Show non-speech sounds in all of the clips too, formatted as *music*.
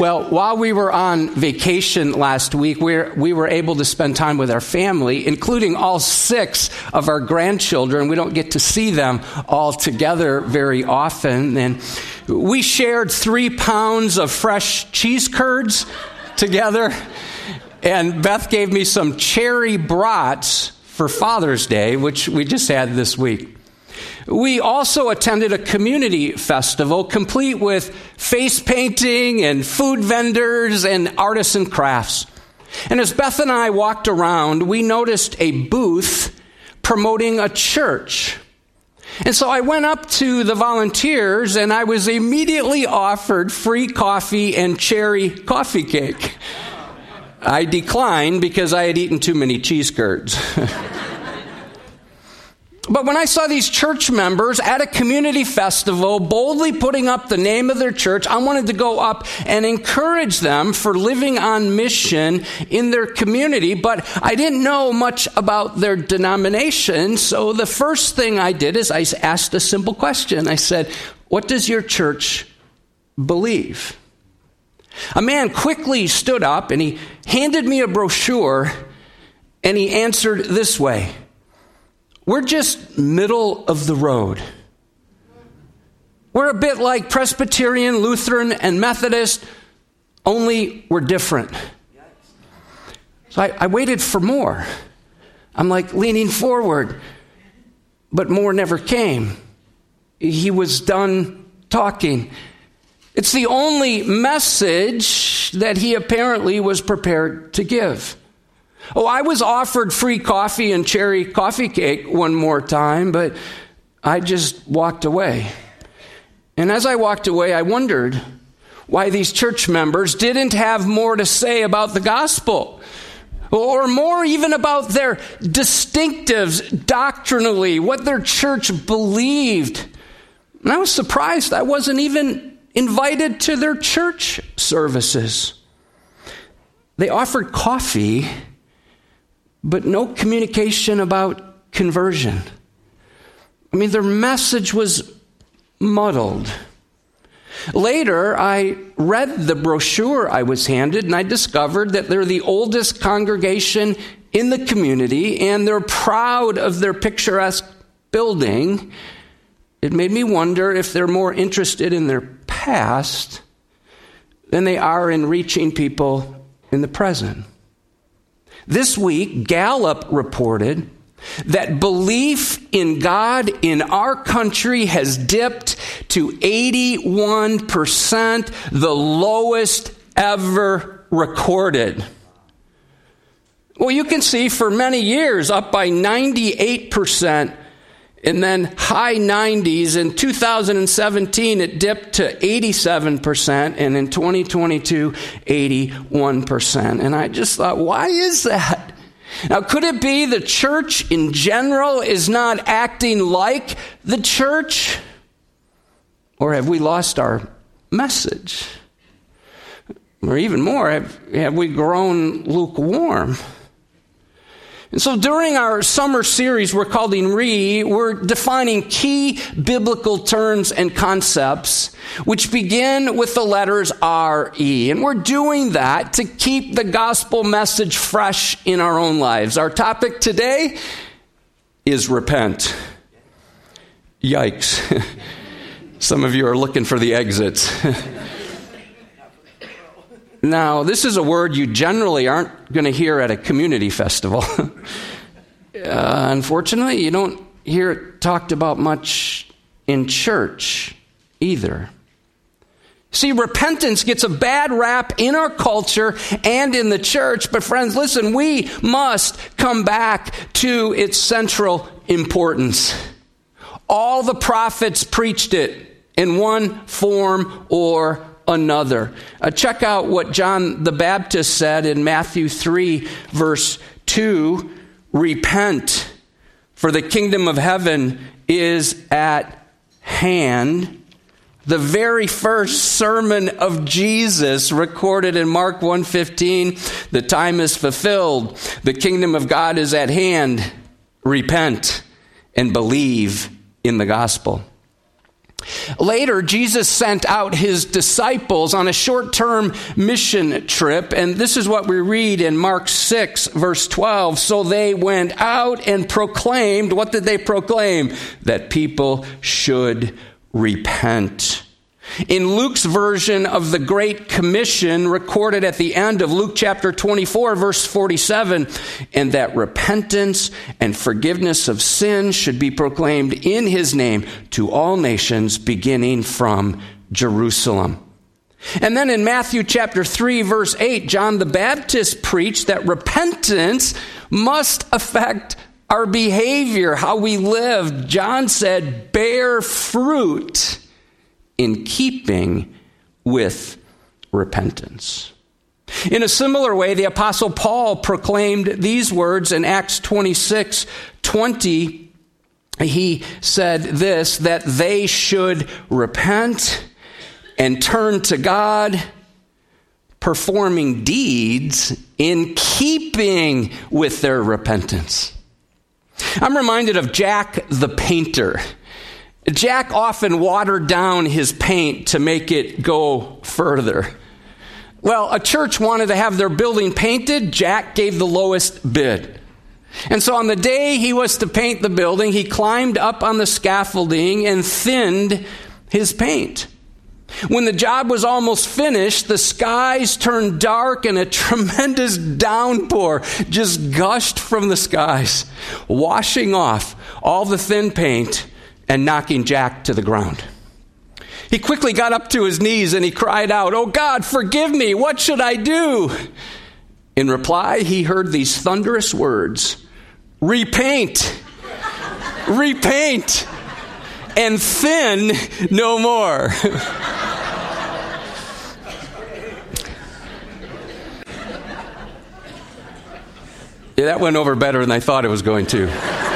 Well, while we were on vacation last week, we we were able to spend time with our family, including all six of our grandchildren. We don't get to see them all together very often. And we shared three pounds of fresh cheese curds together. And Beth gave me some cherry brats for Father's Day, which we just had this week. We also attended a community festival complete with face painting and food vendors and artisan crafts. And as Beth and I walked around, we noticed a booth promoting a church. And so I went up to the volunteers and I was immediately offered free coffee and cherry coffee cake. I declined because I had eaten too many cheese curds. *laughs* But when I saw these church members at a community festival boldly putting up the name of their church, I wanted to go up and encourage them for living on mission in their community. But I didn't know much about their denomination. So the first thing I did is I asked a simple question. I said, What does your church believe? A man quickly stood up and he handed me a brochure and he answered this way. We're just middle of the road. We're a bit like Presbyterian, Lutheran, and Methodist, only we're different. So I, I, waited for more. I'm like leaning forward, but more never came. He was done talking. It's the only message that he apparently was prepared to give. Oh, I was offered free coffee and cherry coffee cake one more time, but I just walked away. And as I walked away, I wondered why these church members didn't have more to say about the gospel or more even about their distinctives doctrinally, what their church believed. And I was surprised I wasn't even invited to their church services. They offered coffee but no communication about conversion. I mean, their message was muddled. Later, I read the brochure I was handed, and I discovered that they're the oldest congregation in the community, and they're proud of their picturesque building. It made me wonder if they're more interested in their past than they are in reaching people in the present. This week, Gallup reported that belief in God in our country has dipped to 81%, the lowest ever recorded. Well, you can see for many years up by 98% and then high 90s. In 2017, it dipped to 87%, and in 2022, 81%. And I just thought, why is that? Now, could it be the church in general is not acting like the church? Or have we lost our message? Or even more, have, have we grown lukewarm? And so during our summer series we're calling Re, we're defining key biblical terms and concepts which begin with the letters R E. And we're doing that to keep the gospel message fresh in our own lives. Our topic today is repent. Yikes. *laughs* Some of you are looking for the exits. *laughs* Now, this is a word you generally aren't going to hear at a community festival. *laughs* uh, unfortunately, you don't hear it talked about much in church either. See, repentance gets a bad rap in our culture and in the church, but friends, listen, we must come back to its central importance. All the prophets preached it in one form or another. Uh, check out what John the Baptist said in Matthew 3, verse 2 Repent, for the kingdom of heaven is at hand. The very first sermon of Jesus recorded in Mark 1:15, the time is fulfilled. The kingdom of God is at hand. Repent and believe in the gospel. Later, Jesus sent out his disciples on a short term mission trip, and this is what we read in Mark 6, verse 12. So they went out and proclaimed, what did they proclaim? That people should repent. In Luke's version of the Great Commission, recorded at the end of Luke chapter 24, verse 47, and that repentance and forgiveness of sin should be proclaimed in his name to all nations, beginning from Jerusalem. And then in Matthew chapter 3, verse 8, John the Baptist preached that repentance must affect our behavior, how we live. John said, bear fruit in keeping with repentance. In a similar way, the Apostle Paul proclaimed these words in Acts 26 20. He said this that they should repent and turn to God, performing deeds in keeping with their repentance. I'm reminded of Jack the painter. Jack often watered down his paint to make it go further. Well, a church wanted to have their building painted. Jack gave the lowest bid. And so on the day he was to paint the building, he climbed up on the scaffolding and thinned his paint. When the job was almost finished, the skies turned dark and a tremendous downpour just gushed from the skies, washing off all the thin paint and knocking Jack to the ground. He quickly got up to his knees and he cried out, Oh God, forgive me. What should I do? In reply, he heard these thunderous words Repaint, repaint, and thin no more. *laughs* Yeah, that went over better than I thought it was going to.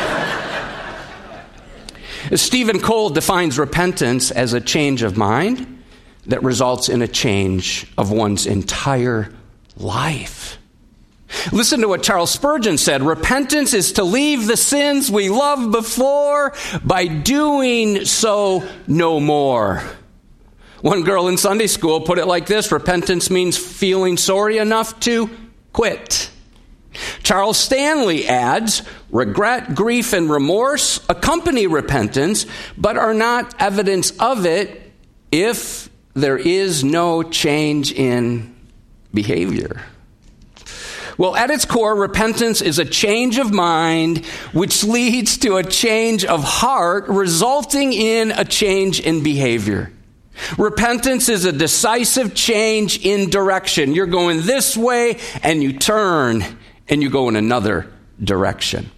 Stephen Cole defines repentance as a change of mind that results in a change of one's entire life. Listen to what Charles Spurgeon said repentance is to leave the sins we loved before by doing so no more. One girl in Sunday school put it like this repentance means feeling sorry enough to quit. Charles Stanley adds regret, grief, and remorse accompany repentance, but are not evidence of it if there is no change in behavior. Well, at its core, repentance is a change of mind which leads to a change of heart, resulting in a change in behavior. Repentance is a decisive change in direction. You're going this way and you turn and you go in another direction.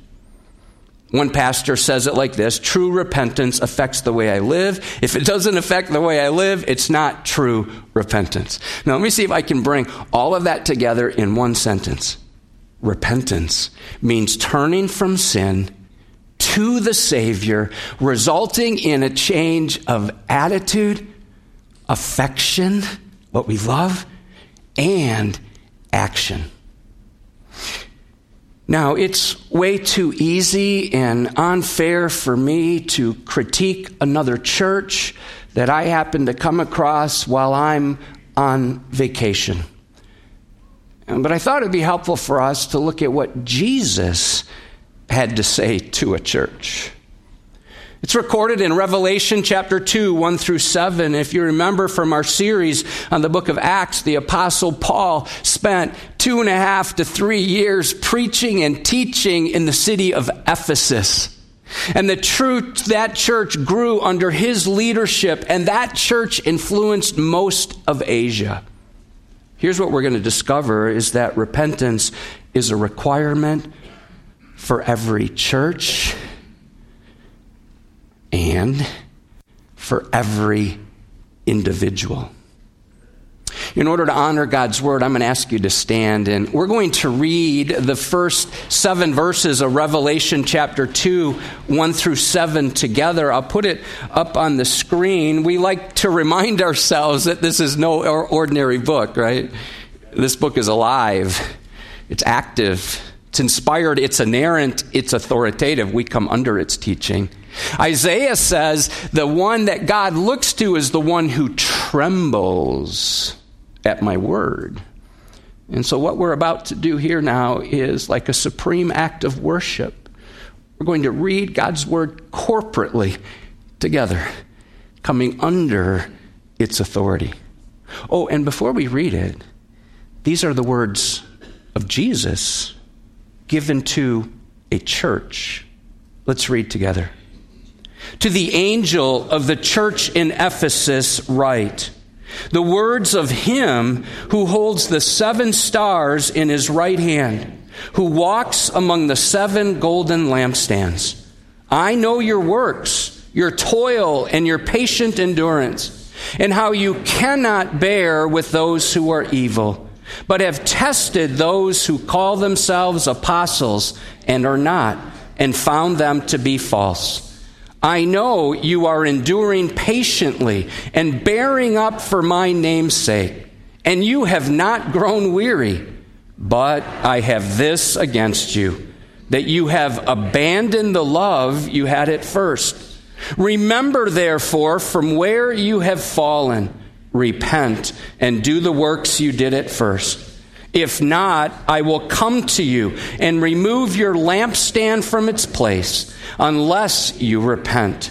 One pastor says it like this True repentance affects the way I live. If it doesn't affect the way I live, it's not true repentance. Now, let me see if I can bring all of that together in one sentence. Repentance means turning from sin to the Savior, resulting in a change of attitude, affection, what we love, and action. Now, it's way too easy and unfair for me to critique another church that I happen to come across while I'm on vacation. But I thought it'd be helpful for us to look at what Jesus had to say to a church. It's recorded in Revelation chapter 2, 1 through 7. If you remember from our series on the book of Acts, the Apostle Paul spent two and a half to three years preaching and teaching in the city of Ephesus. And the truth, that church grew under his leadership, and that church influenced most of Asia. Here's what we're going to discover is that repentance is a requirement for every church and for every individual. In order to honor God's word, I'm going to ask you to stand and we're going to read the first seven verses of Revelation chapter 2, 1 through 7 together. I'll put it up on the screen. We like to remind ourselves that this is no ordinary book, right? This book is alive, it's active, it's inspired, it's inerrant, it's authoritative. We come under its teaching. Isaiah says the one that God looks to is the one who trembles at my word. And so, what we're about to do here now is like a supreme act of worship. We're going to read God's word corporately together, coming under its authority. Oh, and before we read it, these are the words of Jesus given to a church. Let's read together. To the angel of the church in Ephesus, write the words of him who holds the seven stars in his right hand, who walks among the seven golden lampstands. I know your works, your toil, and your patient endurance, and how you cannot bear with those who are evil, but have tested those who call themselves apostles and are not, and found them to be false. I know you are enduring patiently and bearing up for my name's sake, and you have not grown weary. But I have this against you, that you have abandoned the love you had at first. Remember, therefore, from where you have fallen, repent and do the works you did at first. If not, I will come to you and remove your lampstand from its place, unless you repent.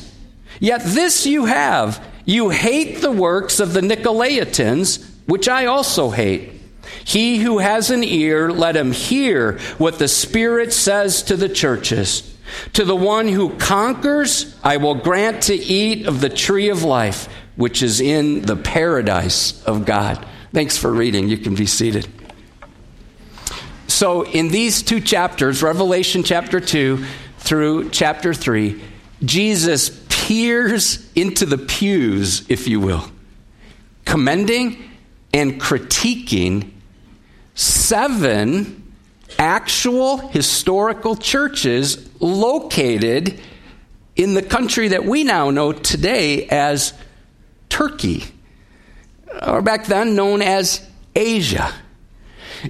Yet this you have you hate the works of the Nicolaitans, which I also hate. He who has an ear, let him hear what the Spirit says to the churches. To the one who conquers, I will grant to eat of the tree of life, which is in the paradise of God. Thanks for reading. You can be seated. So, in these two chapters, Revelation chapter 2 through chapter 3, Jesus peers into the pews, if you will, commending and critiquing seven actual historical churches located in the country that we now know today as Turkey, or back then known as Asia.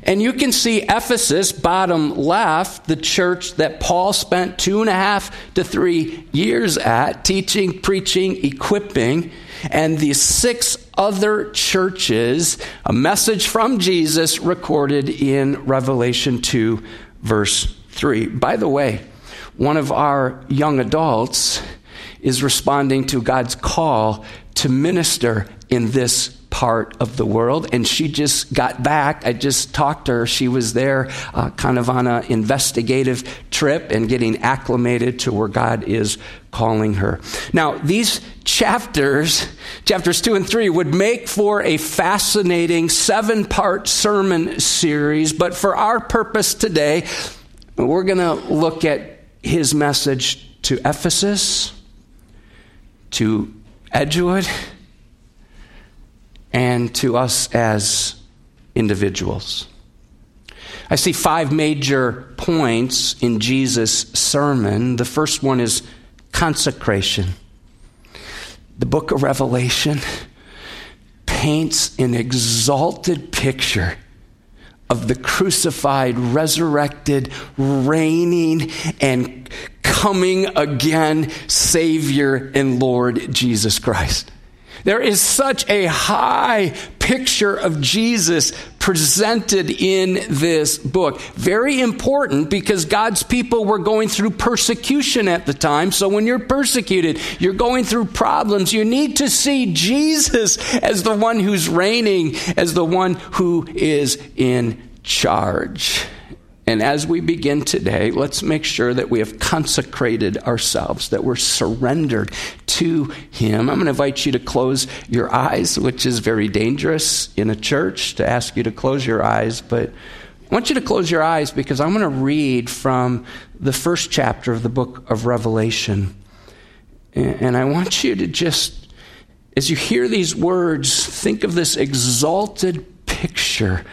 And you can see Ephesus, bottom left, the church that Paul spent two and a half to three years at, teaching, preaching, equipping, and the six other churches, a message from Jesus recorded in Revelation 2, verse 3. By the way, one of our young adults is responding to God's call to minister in this part of the world. And she just got back. I just talked to her. She was there uh, kind of on an investigative trip and getting acclimated to where God is calling her. Now, these chapters, chapters two and three, would make for a fascinating seven part sermon series. But for our purpose today, we're going to look at his message to Ephesus, to Edgewood, and to us as individuals. I see five major points in Jesus' sermon. The first one is consecration. The book of Revelation paints an exalted picture of the crucified, resurrected, reigning, and coming again Savior and Lord Jesus Christ. There is such a high picture of Jesus presented in this book. Very important because God's people were going through persecution at the time. So when you're persecuted, you're going through problems. You need to see Jesus as the one who's reigning, as the one who is in charge. And as we begin today, let's make sure that we have consecrated ourselves, that we're surrendered to Him. I'm going to invite you to close your eyes, which is very dangerous in a church to ask you to close your eyes. But I want you to close your eyes because I'm going to read from the first chapter of the book of Revelation. And I want you to just, as you hear these words, think of this exalted picture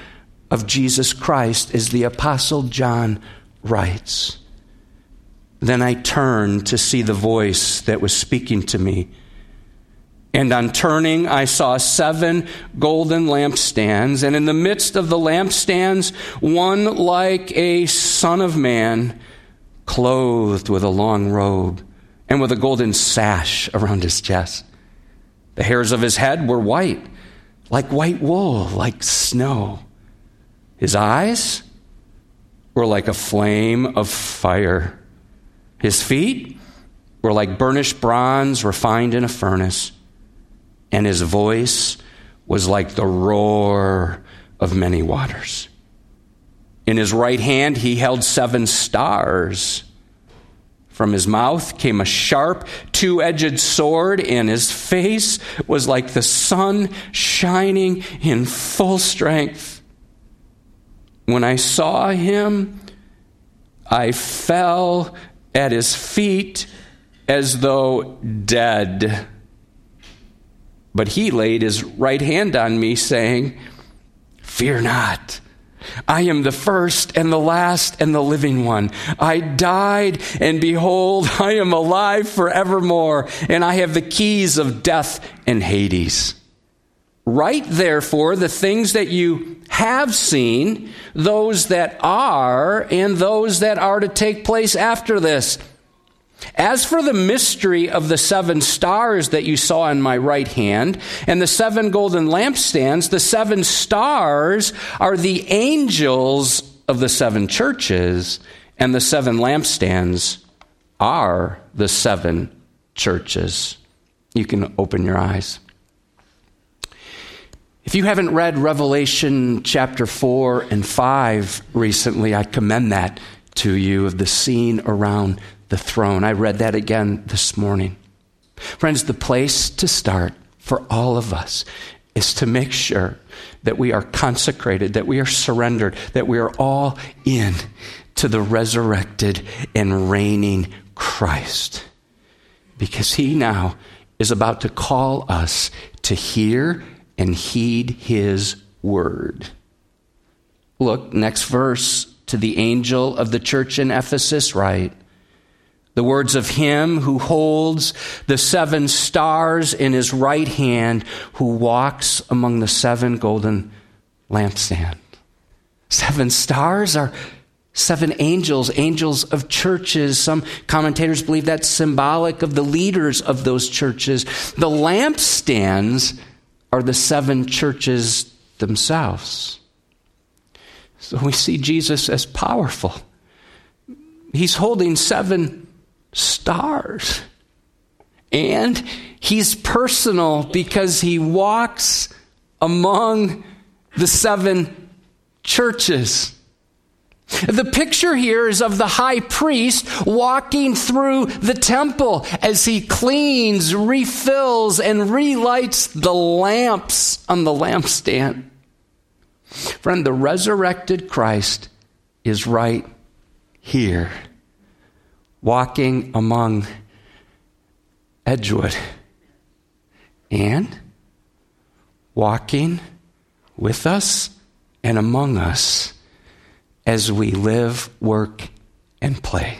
of Jesus Christ, as the Apostle John writes. Then I turned to see the voice that was speaking to me. And on turning, I saw seven golden lampstands, and in the midst of the lampstands, one like a son of man, clothed with a long robe and with a golden sash around his chest. The hairs of his head were white, like white wool, like snow. His eyes were like a flame of fire. His feet were like burnished bronze refined in a furnace, and his voice was like the roar of many waters. In his right hand, he held seven stars. From his mouth came a sharp, two edged sword, and his face was like the sun shining in full strength. When I saw him, I fell at his feet as though dead. But he laid his right hand on me, saying, Fear not. I am the first and the last and the living one. I died, and behold, I am alive forevermore, and I have the keys of death and Hades. Write, therefore, the things that you have seen, those that are, and those that are to take place after this. As for the mystery of the seven stars that you saw in my right hand, and the seven golden lampstands, the seven stars are the angels of the seven churches, and the seven lampstands are the seven churches. You can open your eyes. If you haven't read Revelation chapter 4 and 5 recently, I commend that to you of the scene around the throne. I read that again this morning. Friends, the place to start for all of us is to make sure that we are consecrated, that we are surrendered, that we are all in to the resurrected and reigning Christ. Because he now is about to call us to hear and heed his word. Look, next verse to the angel of the church in Ephesus, write the words of him who holds the seven stars in his right hand, who walks among the seven golden lampstands. Seven stars are seven angels, angels of churches. Some commentators believe that's symbolic of the leaders of those churches. The lampstands are the seven churches themselves. So we see Jesus as powerful. He's holding seven stars. And he's personal because he walks among the seven churches. The picture here is of the high priest walking through the temple as he cleans, refills, and relights the lamps on the lampstand. Friend, the resurrected Christ is right here walking among Edgewood and walking with us and among us as we live, work, and play.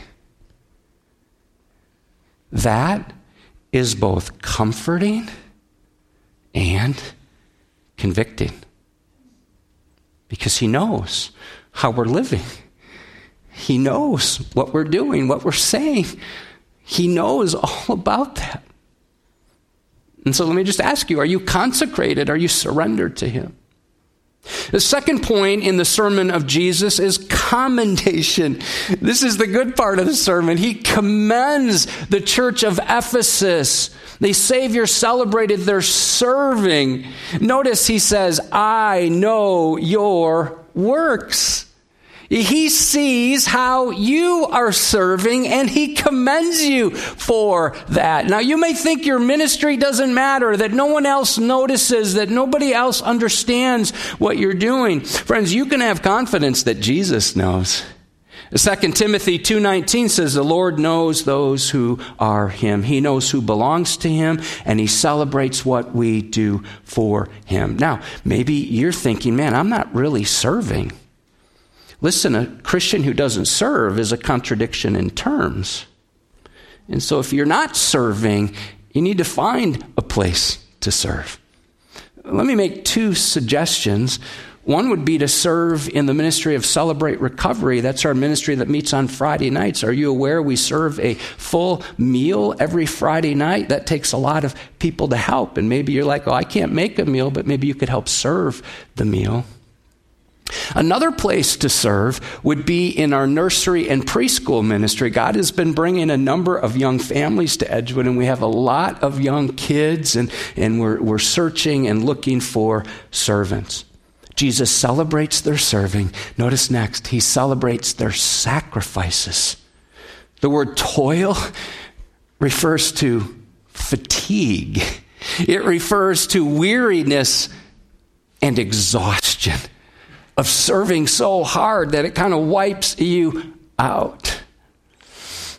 That is both comforting and convicting because He knows how we're living. He knows what we're doing, what we're saying. He knows all about that. And so let me just ask you are you consecrated? Are you surrendered to Him? The second point in the sermon of Jesus is commendation. This is the good part of the sermon. He commends the church of Ephesus. The Savior celebrated their serving. Notice he says, I know your works. He sees how you are serving and he commends you for that. Now, you may think your ministry doesn't matter, that no one else notices, that nobody else understands what you're doing. Friends, you can have confidence that Jesus knows. 2 Timothy 2:19 says the Lord knows those who are him. He knows who belongs to him and he celebrates what we do for him. Now, maybe you're thinking, "Man, I'm not really serving." Listen, a Christian who doesn't serve is a contradiction in terms. And so if you're not serving, you need to find a place to serve. Let me make two suggestions. One would be to serve in the ministry of Celebrate Recovery. That's our ministry that meets on Friday nights. Are you aware we serve a full meal every Friday night? That takes a lot of people to help. And maybe you're like, oh, I can't make a meal, but maybe you could help serve the meal. Another place to serve would be in our nursery and preschool ministry. God has been bringing a number of young families to Edgewood, and we have a lot of young kids, and, and we're, we're searching and looking for servants. Jesus celebrates their serving. Notice next, he celebrates their sacrifices. The word toil refers to fatigue, it refers to weariness and exhaustion of serving so hard that it kind of wipes you out.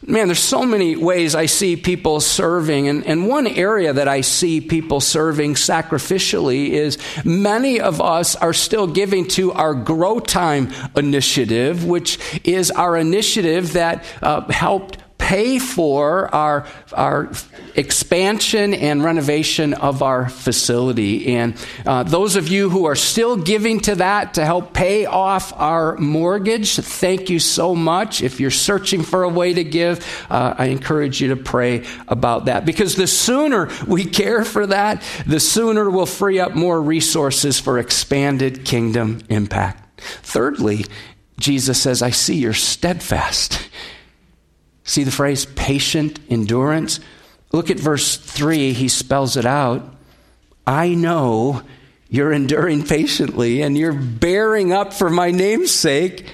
Man, there's so many ways I see people serving. And, and one area that I see people serving sacrificially is many of us are still giving to our Grow Time initiative, which is our initiative that uh, helped pay for our, our expansion and renovation of our facility. And uh, those of you who are still giving to that to help pay off our mortgage, thank you so much. If you're searching for a way to give, uh, I encourage you to pray about that because the sooner we care for that, the sooner we'll free up more resources for expanded kingdom impact. Thirdly, Jesus says, I see you're steadfast. See the phrase patient endurance? Look at verse 3. He spells it out. I know you're enduring patiently and you're bearing up for my name's sake,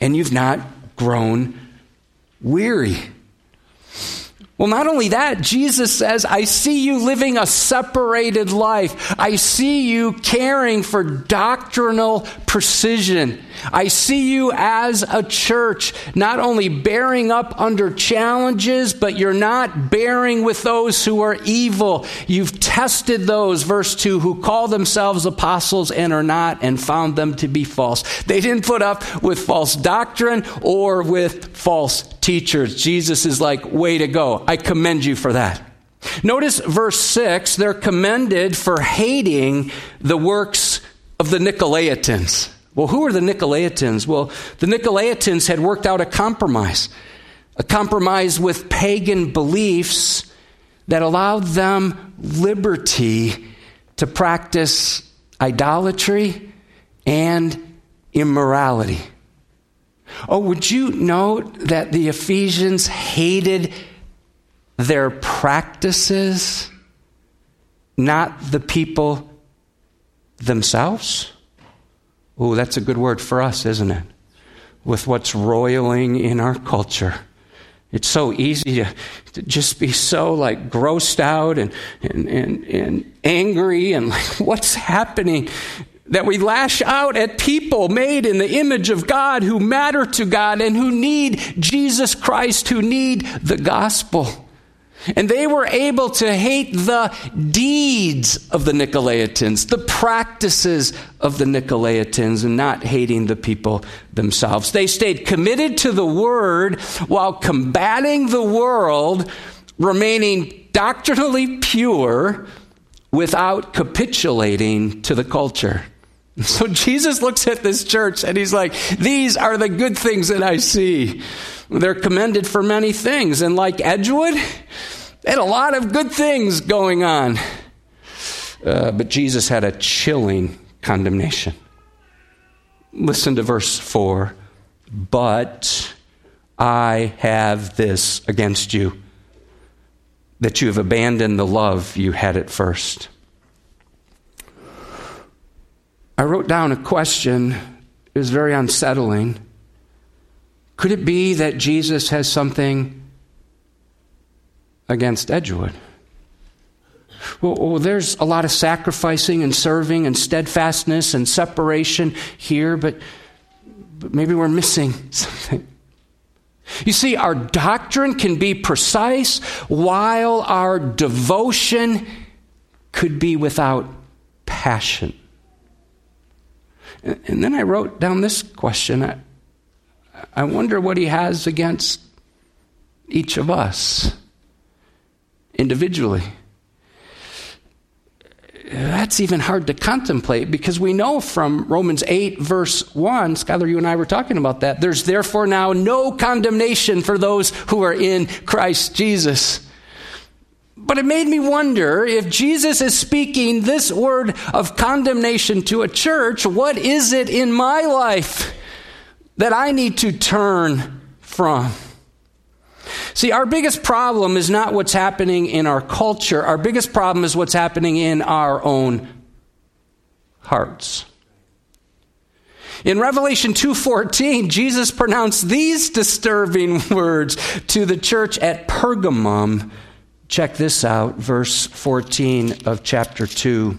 and you've not grown weary. Well, not only that, Jesus says, I see you living a separated life. I see you caring for doctrinal precision. I see you as a church, not only bearing up under challenges, but you're not bearing with those who are evil. You've tested those, verse 2, who call themselves apostles and are not, and found them to be false. They didn't put up with false doctrine or with false teachers. Jesus is like, way to go. I commend you for that. Notice verse 6 they're commended for hating the works of the Nicolaitans. Well, who are the Nicolaitans? Well, the Nicolaitans had worked out a compromise, a compromise with pagan beliefs that allowed them liberty to practice idolatry and immorality. Oh, would you note that the Ephesians hated their practices, not the people themselves? Oh, that's a good word for us, isn't it? With what's roiling in our culture. It's so easy to, to just be so like grossed out and, and, and, and angry and like, *laughs* what's happening? That we lash out at people made in the image of God who matter to God and who need Jesus Christ, who need the gospel. And they were able to hate the deeds of the Nicolaitans, the practices of the Nicolaitans, and not hating the people themselves. They stayed committed to the word while combating the world, remaining doctrinally pure without capitulating to the culture. *laughs* So Jesus looks at this church and he's like, These are the good things that I see. They're commended for many things. And like Edgewood, they had a lot of good things going on. Uh, but Jesus had a chilling condemnation. Listen to verse 4. But I have this against you, that you have abandoned the love you had at first. I wrote down a question. It was very unsettling. Could it be that Jesus has something against Edgewood? Well, well, there's a lot of sacrificing and serving and steadfastness and separation here, but, but maybe we're missing *laughs* something. You see, our doctrine can be precise while our devotion could be without passion. And, then I wrote down this question I, I wonder what he has against each of us individually. That's even hard to contemplate because we know from Romans 8, verse 1, Skylar, you and I were talking about that. There's therefore now no condemnation for those who are in Christ Jesus. But it made me wonder if Jesus is speaking this word of condemnation to a church, what is it in my life that I need to turn from? See, our biggest problem is not what's happening in our culture. Our biggest problem is what's happening in our own hearts. In Revelation 2:14, Jesus pronounced these disturbing words to the church at Pergamum. Check this out, verse 14 of chapter 2.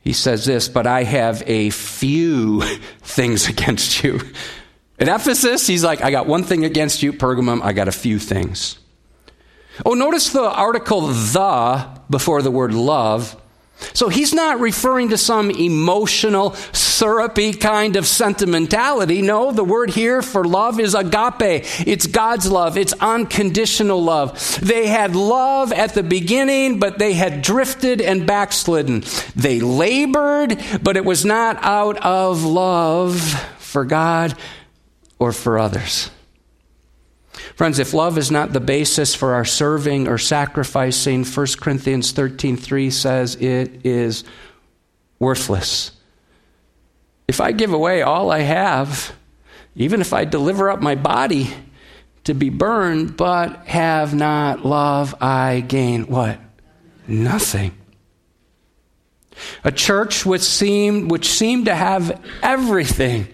He says this, "But I have a few *laughs* things against you." At Ephesus, he's like, I got one thing against you. Pergamum, I got a few things. Oh, notice the article the before the word love. So he's not referring to some emotional, syrupy kind of sentimentality. No, the word here for love is agape. It's God's love. It's unconditional love. They had love at the beginning, but they had drifted and backslidden. They labored, but it was not out of love for God, or for others. Friends, if love is not the basis for our serving or sacrificing, 1 Corinthians 13:3 says it is worthless. If I give away all I have, even if I deliver up my body to be burned, but have not love, I gain what? Nothing. A church which seemed, which seemed to have everything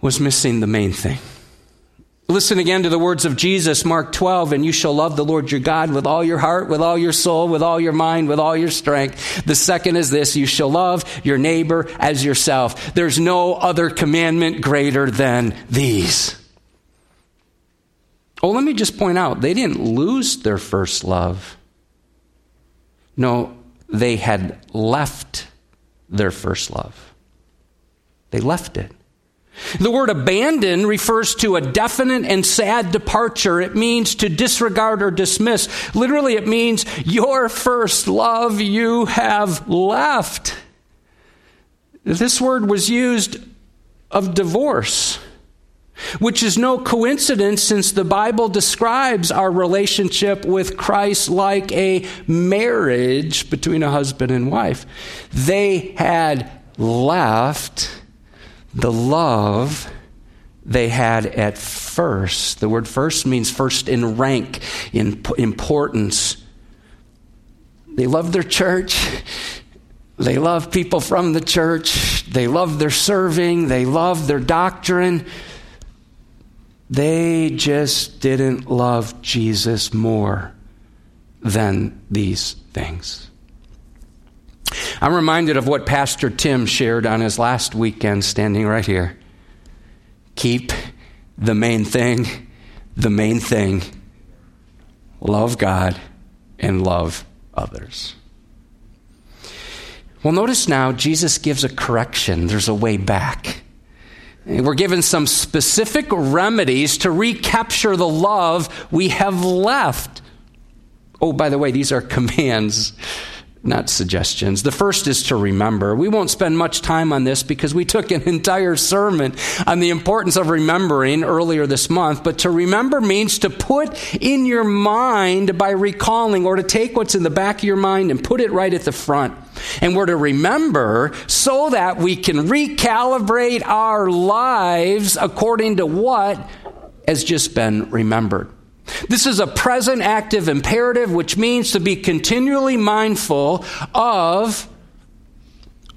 was missing the main thing. Listen again to the words of Jesus, Mark 12, and you shall love the Lord your God with all your heart, with all your soul, with all your mind, with all your strength. The second is this, you shall love your neighbor as yourself. There's no other commandment greater than these. Oh, let me just point out, they didn't lose their first love. No, they had left their first love. They left it. The word abandon refers to a definite and sad departure. It means to disregard or dismiss. Literally, it means your first love you have left. This word was used of divorce, which is no coincidence since the Bible describes our relationship with Christ like a marriage between a husband and wife. They had left the love they had at first. The word first means first in rank, in importance. They loved their church. They loved people from the church. They loved their serving. They loved their doctrine. They just didn't love Jesus more than these things. I'm reminded of what Pastor Tim shared on his last weekend standing right here. Keep the main thing, the main thing. Love God and love others. Well, notice now Jesus gives a correction. There's a way back. We're given some specific remedies to recapture the love we have left. Oh, by the way, these are *laughs* commands not suggestions. The first is to remember. We won't spend much time on this because we took an *laughs* entire sermon on the importance of remembering earlier this month. But to remember means to put in your mind by recalling or to take what's in the back of your mind and put it right at the front. And we're to remember so that we can recalibrate our lives according to what has just been remembered. This is a present active imperative, which means to be continually mindful of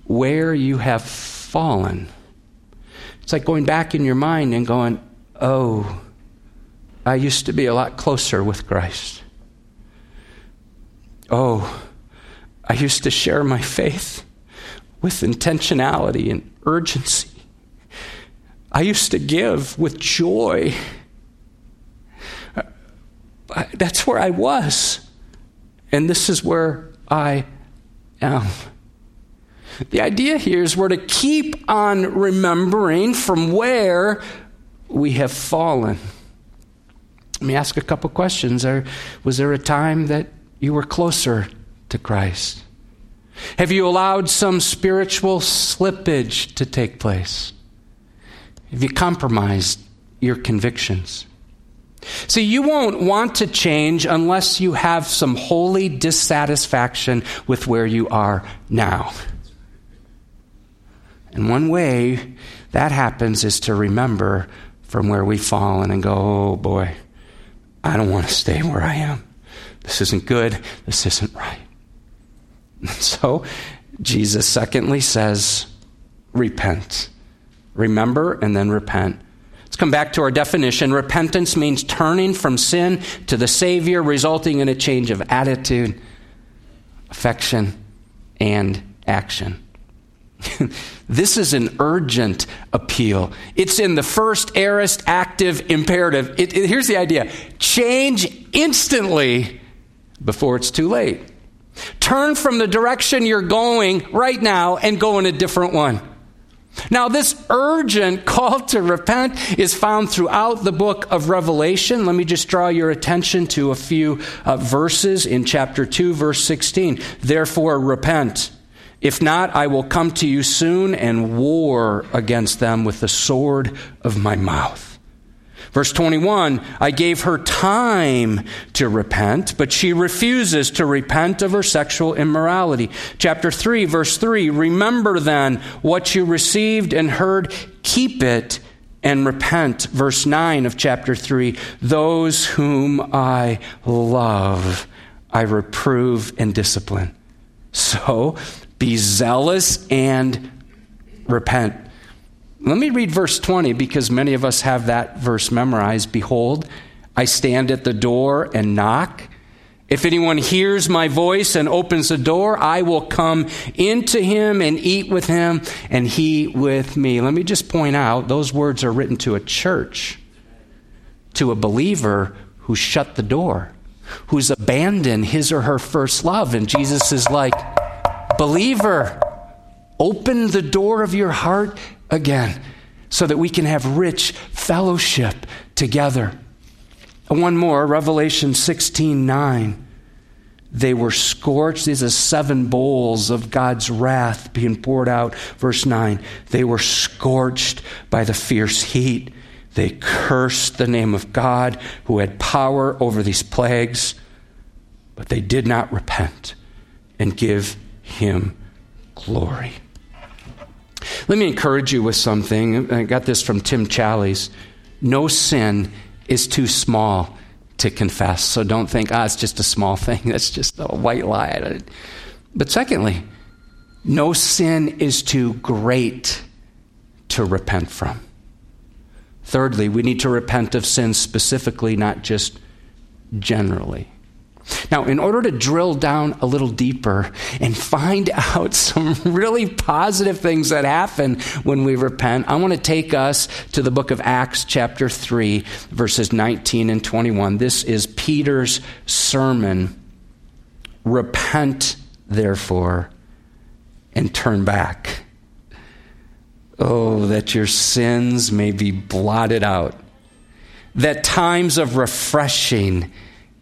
where you have fallen. It's like going back in your mind and going, oh, I used to be a lot closer with Christ. Oh, I used to share my faith with intentionality and urgency. I used to give with joy that's where I was. And this is where I am. The idea here is we're to keep on remembering from where we have fallen. Let me ask a couple questions. was there a time that you were closer to Christ? Have you allowed some spiritual slippage to take place? Have you compromised your convictions? See, you won't want to change unless you have some holy dissatisfaction with where you are now. And one way that happens is to remember from where we've fallen and go, oh boy, I don't want to stay where I am. This isn't good. This isn't right. *laughs* So, Jesus secondly says, repent. Remember and then repent. Come back to our definition. Repentance means turning from sin to the Savior, resulting in a change of attitude, affection, and action. *laughs* this is an urgent appeal. It's in the first aorist active imperative. It, it, here's the idea change instantly before it's too late. Turn from the direction you're going right now and go in a different one. Now, this urgent call to repent is found throughout the book of Revelation. Let me just draw your attention to a few uh, verses in chapter 2, verse 16. Therefore, repent. If not, I will come to you soon and war against them with the sword of my mouth. Verse 21 I gave her time to repent, but she refuses to repent of her sexual immorality. Chapter 3, verse 3 Remember then what you received and heard, keep it and repent. Verse 9 of chapter 3 Those whom I love, I reprove and discipline. So be zealous and repent. Let me read verse 20 because many of us have that verse memorized. Behold, I stand at the door and knock. If anyone hears my voice and opens the door, I will come into him and eat with him and he with me. Let me just point out those words are written to a church, to a believer who shut the door, who's abandoned his or her first love. And Jesus is like, believer, open the door of your heart again so that we can have rich fellowship together. One more, Revelation 16 9. They were scorched. These are seven bowls of God's wrath being poured out. Verse 9. They were scorched by the fierce heat. They cursed the name of God who had power over these plagues, but they did not repent and give him glory. Let me encourage you with something. I got this from Tim Challies. No sin is too small to confess. So don't think, ah, it's just a small thing. *laughs* That's just a white lie. But secondly, no sin is too great to repent from. Thirdly, we need to repent of sin specifically, not just generally. Now, in order to drill down a little deeper and find *laughs* out some really positive things that happen when we repent, I want to take us to the book of Acts, chapter 3, verses 19 and 21. This is Peter's sermon. Repent, therefore, and turn back. Oh, that your sins may be blotted out, that times of refreshing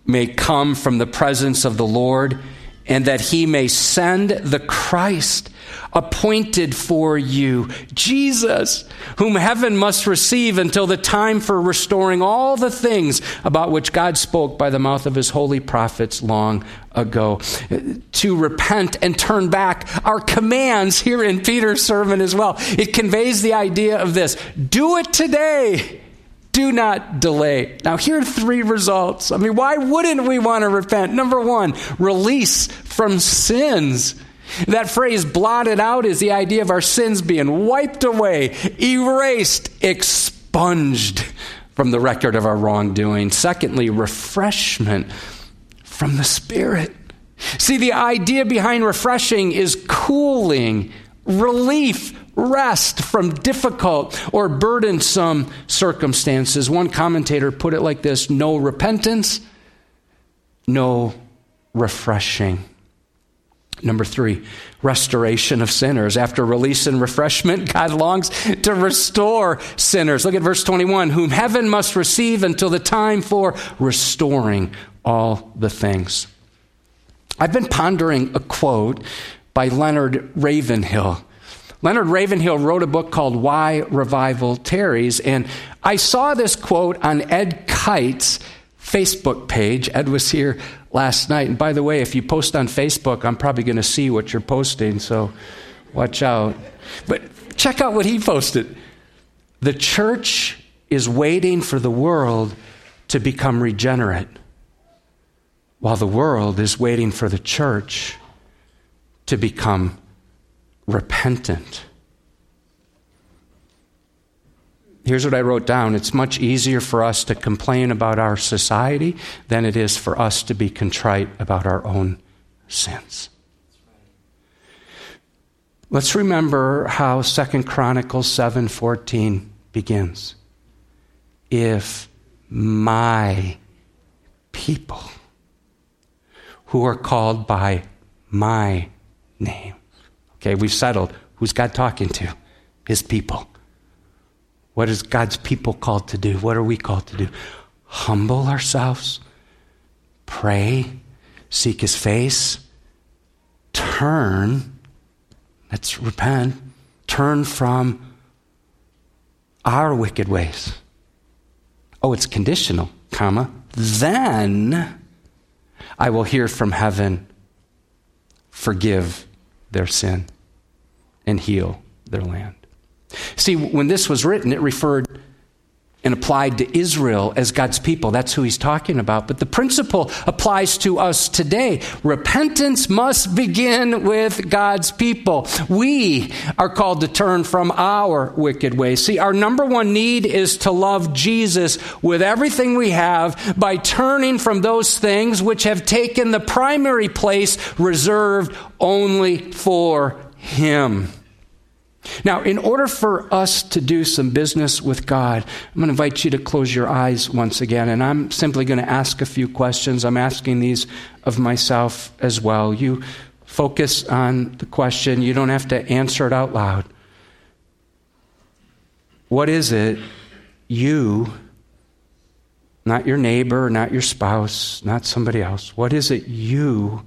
may come from the presence of the Lord, and that he may send the Christ appointed for you, Jesus, whom heaven must receive until the time for restoring all the things about which God spoke by the mouth of his holy prophets long ago. To repent and turn back are commands here in Peter's sermon as well. It conveys the idea of this do it today do not delay. Now, here are three results. I mean, why wouldn't we want to repent? Number one, release from sins. That phrase blotted out is the idea of our sins being wiped away, erased, expunged from the record of our wrongdoing. Secondly, refreshment from the Spirit. See, the idea behind refreshing is cooling, relief, rest from difficult or burdensome circumstances. One commentator put it like this no repentance, no refreshing. Number three, restoration of sinners. After release and refreshment, *laughs* God longs to restore sinners. Look at verse 21 whom heaven must receive until the time for restoring all the things. I've been pondering a quote by Leonard Ravenhill. Leonard Ravenhill wrote a book called Why Revival Tarries, and I saw this quote on Ed Kite's Facebook page. Ed was here last night. And by the way, if you post on Facebook, I'm probably going to see what you're posting, so watch out. But check out what he posted. The church is waiting for the world to become regenerate, while the world is waiting for the church to become repentant. Here's what I wrote down it's much easier for us to complain about our society than it is for us to be contrite about our own sins. Let's remember how 2 Chronicles 7:14 begins. If my people who are called by my name. Okay, we've settled. Who's God talking to? His people. What is God's people called to do? What are we called to do? Humble ourselves, pray, seek his face, turn, let's repent, turn from our wicked ways. Oh, it's conditional, comma. Then I will hear from heaven, forgive their sin, and heal their land. See, when this was written, it referred and applied to Israel as God's people. That's who he's talking about. But the principle applies to us today. Repentance must begin with God's people. We are called to turn from our wicked ways. See, our number one need is to love Jesus with everything we have by turning from those things which have taken the primary place reserved only for him. Now, in order for us to do some business with God, I'm going to invite you to close your eyes once again, and I'm simply going to ask a few questions. I'm asking these of myself as well. You focus on the question, you don't have to answer it out loud. What is it you, not your neighbor, not your spouse, not somebody else, what is it you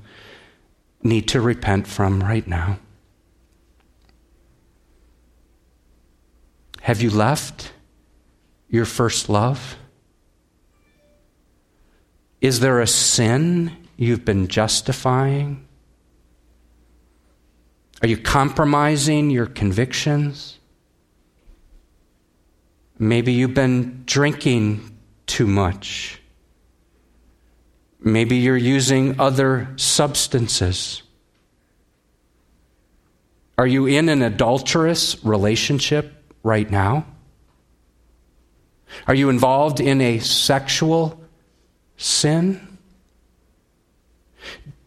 need to repent from right now? Have you left your first love? Is there a sin you've been justifying? Are you compromising your convictions? Maybe you've been drinking too much. Maybe you're using other substances. Are you in an adulterous relationship right now? Are you involved in a sexual sin?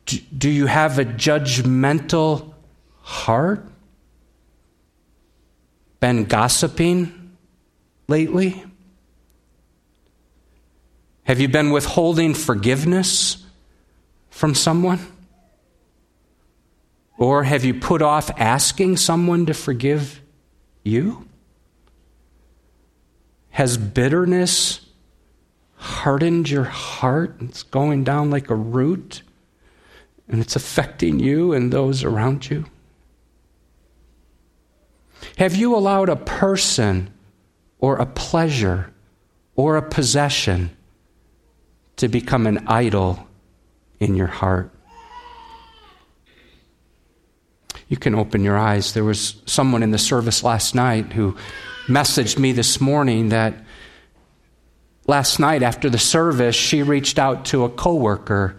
Do, you have a judgmental heart? Been gossiping lately? Have you been withholding forgiveness from someone? Or have you put off asking someone to forgive you? Has bitterness hardened your heart? It's going down like a root and it's affecting you and those around you? Have you allowed a person or a pleasure or a possession to become an idol in your heart? You can open your eyes. There was someone in the service last night who messaged me this morning that last night after the service, she reached out to a coworker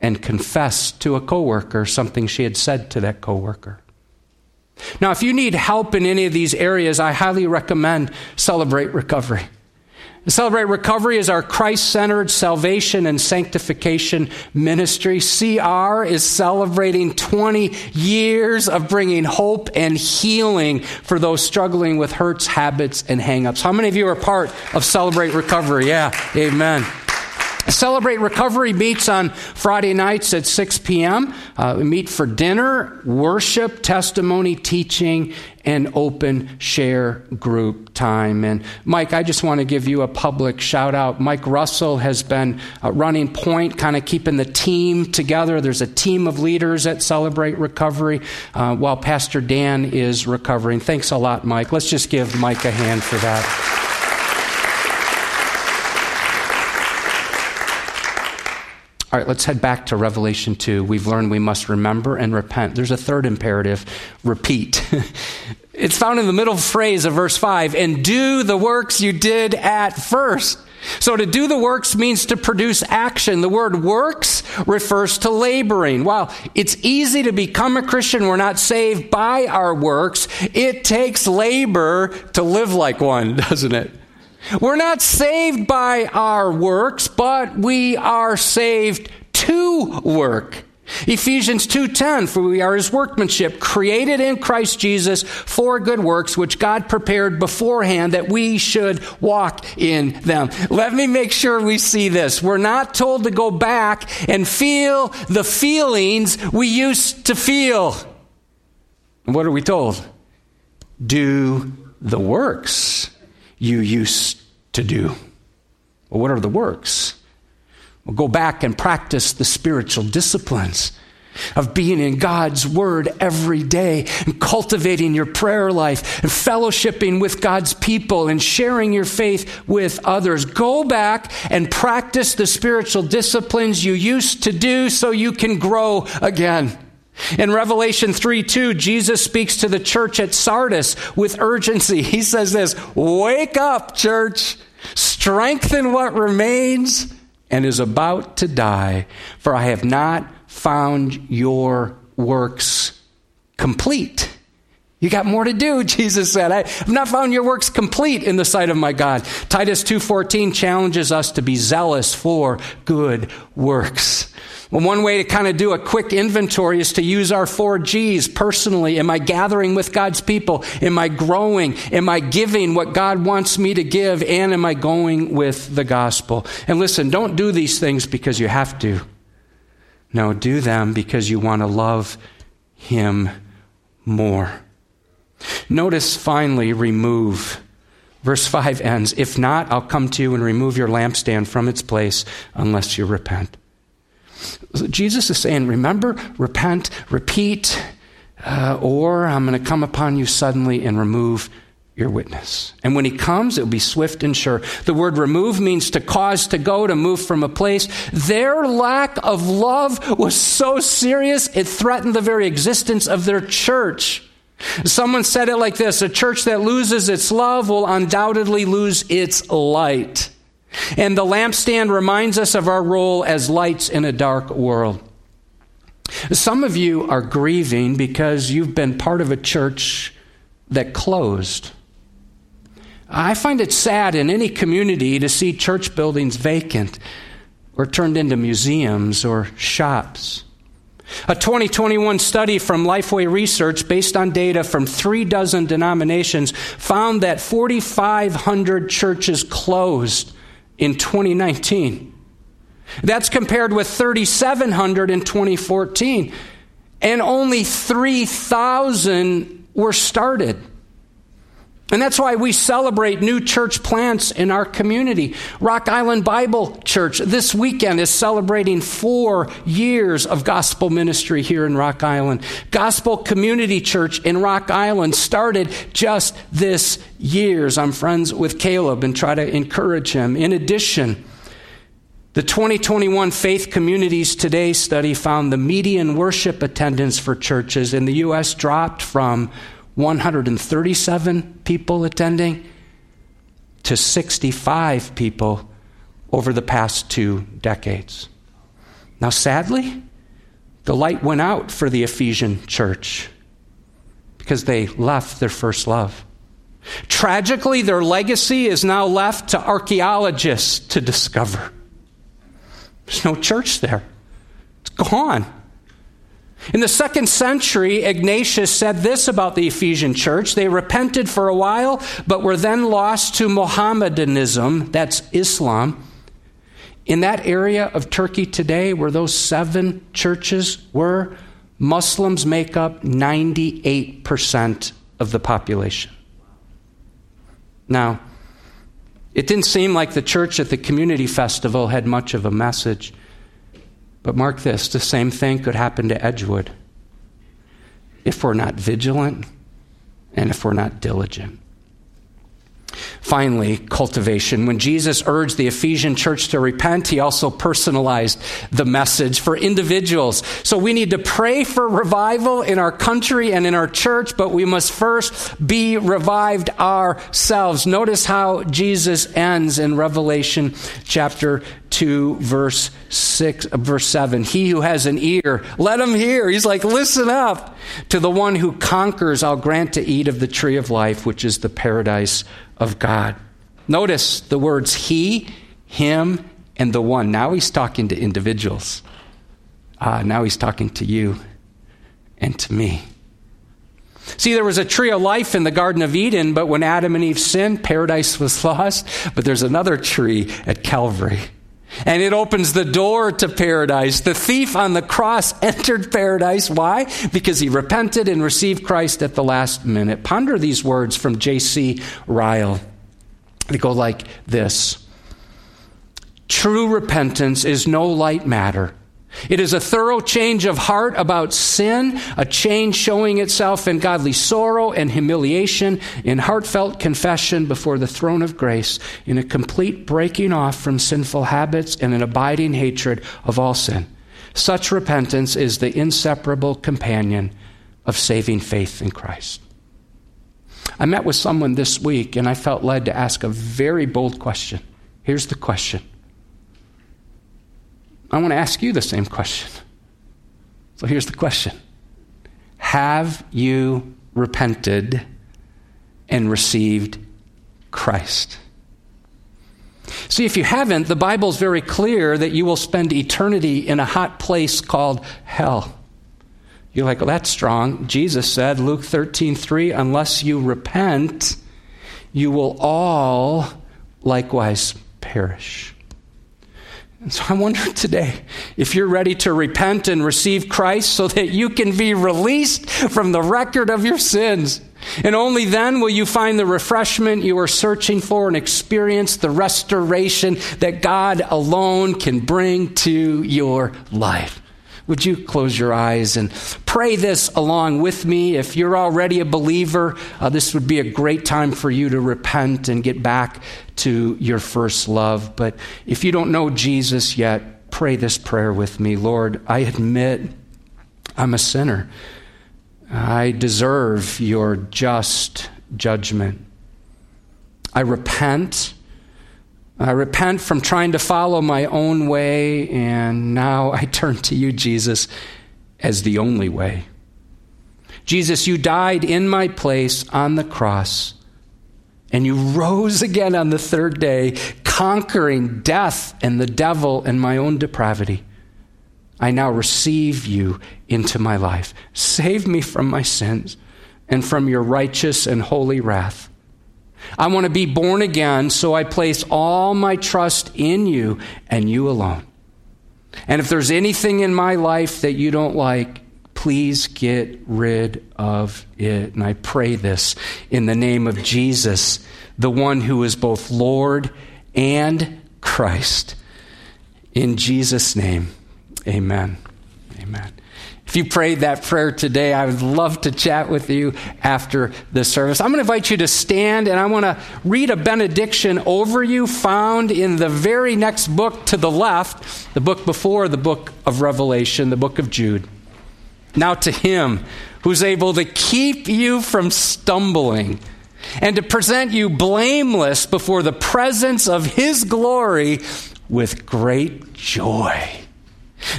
and confessed to a coworker something she had said to that coworker. Now, if you need help in any of these areas, I highly recommend Celebrate Recovery. Celebrate Recovery is our Christ centered salvation and sanctification ministry. CR is celebrating 20 years of bringing hope and healing for those struggling with hurts, habits, and hangups. How many of you are part of Celebrate Recovery? Yeah, amen. Celebrate Recovery meets on Friday nights at 6 p.m. Uh, we meet for dinner, worship, testimony, teaching, and open share group time. And Mike, I just want to give you a public shout out. Mike Russell has been uh, running point, kind of keeping the team together. There's a team of leaders at Celebrate Recovery uh, while Pastor Dan is recovering. Thanks a lot, Mike. Let's just give Mike a hand for that. All right, let's head back to Revelation 2. We've learned we must remember and repent. There's a third imperative repeat. *laughs* it's found in the middle phrase of verse 5 and do the works you did at first. So to do the works means to produce action. The word works refers to laboring. While it's easy to become a Christian, we're not saved by our works. It takes labor to live like one, *laughs* doesn't it? We're not saved by our works, but we are saved to work. Ephesians 2:10 for we are his workmanship created in Christ Jesus for good works which God prepared beforehand that we should walk in them. Let me make sure we see this. We're not told to go back and feel the feelings we used to feel. What are we told? Do the works you used to do. Well, what are the works? Well, go back and practice the spiritual disciplines of being in God's Word every day and cultivating your prayer life and fellowshipping with God's people and sharing your faith with others. Go back and practice the spiritual disciplines you used to do so you can grow again. In Revelation 3 2, Jesus speaks to the church at Sardis with urgency. *laughs* He says this Wake up, church, strengthen what remains and is about to die, for I have not found your works complete. You got more to do, *laughs* Jesus said. I have not found your works complete in the sight of my God. Titus 2:14 challenges us to be zealous for good works. Well, one way to kind of do a quick inventory is to use our four G's personally. Am I gathering with God's people? Am I growing? Am I giving what God wants me to give? And am I going with the gospel? And listen, don't do these things because you have to. No, do them because you want to love Him more. Notice finally, remove. Verse 5 ends If not, I'll come to you and remove your lampstand from its place unless you repent. Jesus is saying, remember, repent, repeat, uh, or I'm going to come upon you suddenly and remove your witness. And when he comes, it'll be swift and sure. The word remove means to cause to go, to move from a place. Their lack of love was so serious, it threatened the very existence of their church. Someone said it like this a church that loses its love will undoubtedly lose its light. And the lampstand reminds us of our role as lights in a dark world. Some of you are grieving because you've been part of a church that closed. I find it sad in any community to see church buildings vacant or turned into museums or shops. A 2021 study from Lifeway Research, based on data from three dozen denominations, found that 4,500 churches closed in 2019. That's compared with 3,700 in 2014. And only 3,000 were started. And that's why we celebrate new church plants in our community. Rock Island Bible Church this weekend is celebrating four years of gospel ministry here in Rock Island. Gospel Community Church in Rock Island started just this years. I'm friends with Caleb and try to encourage him. In addition, the 2021 Faith Communities Today study found the median worship attendance for churches in the U.S. dropped from 137 people attending to 65 people over the past two decades. Now, sadly, the light went out for the Ephesian church because they left their first love. Tragically, their legacy is now left to archaeologists to discover. There's no church there, it's gone. In the second century, Ignatius said this about the Ephesian church. They repented for a while, but were then lost to Mohammedanism, that's Islam. In that area of Turkey today, where those seven churches were, Muslims make up 98% of the population. Now, it didn't seem like the church at the community festival had much of a message. But mark this the same thing could happen to Edgewood if we're not vigilant and if we're not diligent. Finally, cultivation. When Jesus urged the Ephesian church to repent, he also personalized the message for individuals. So we need to pray for revival in our country and in our church, but we must first be revived ourselves. Notice how Jesus ends in Revelation chapter 2 verse 6 uh, verse 7 he who has an ear let him hear he's like listen up to the one who conquers i'll grant to eat of the tree of life which is the paradise of God. Notice the words he, him, and the one. Now he's talking to individuals. Uh, now he's talking to you and to me. See, there was a tree of life in the Garden of Eden, but when Adam and Eve sinned, paradise was *laughs* lost. But there's another tree at Calvary. And it opens the door to paradise. The thief on the cross *laughs* entered paradise. Why? Because he repented and received Christ at the last minute. Ponder these words from J.C. Ryle. They go like this True repentance is no light matter. It is a thorough change of heart about sin, a change showing itself in godly sorrow and humiliation, in heartfelt confession before the throne of grace, in a complete breaking off from sinful habits and an abiding hatred of all sin. Such repentance is the inseparable companion of saving faith in Christ. I met with someone this week and I felt led to ask a very bold question. Here's the question I want to ask you the same question. So here's the question Have you repented and received Christ? See, if you haven't, the Bible's very clear that you will spend eternity in a hot place called hell. You're like, well, that's strong. Jesus said, Luke 13, 3, unless you repent, you will all likewise perish. And so I wonder today if you're ready to repent and receive Christ so that you can be released from the record of your sins. And only then will you find the refreshment you are searching for and experience the restoration that God alone can bring to your life. Would you close your eyes and pray this along with me? If you're already a believer, uh, this would be a great time for you to repent and get back to your first love. But if you don't know Jesus yet, pray this prayer with me. Lord, I admit I'm a sinner. I deserve your just judgment. I repent I repent from trying to follow my own way, and now I turn to you, Jesus, as the only way. Jesus, you died in my place on the cross, and you rose again on the third day, conquering death and the devil and my own depravity. I now receive you into my life. Save me from my sins and from your righteous and holy wrath. I want to be born again, so I place all my trust in you and you alone. And if there's anything in my life that you don't like, please get rid of it. And I pray this in the name of Jesus, the one who is both Lord and Christ. In Jesus' name, amen. Amen. If you prayed that prayer today, I would love to chat with you after the service. I'm going to invite you to stand and I want to read a benediction over you found in the very next book to the left, the book before the book of Revelation, the book of Jude. Now to him who's able to keep you from stumbling and to present you blameless before the presence of his glory with great joy.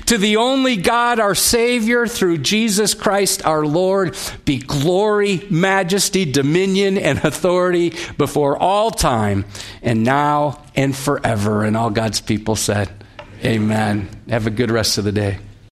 To the only God, our Savior, through Jesus Christ our Lord, be glory, majesty, dominion, and authority before all time, and now and forever. And all God's people said, Amen. Have a good rest of the day.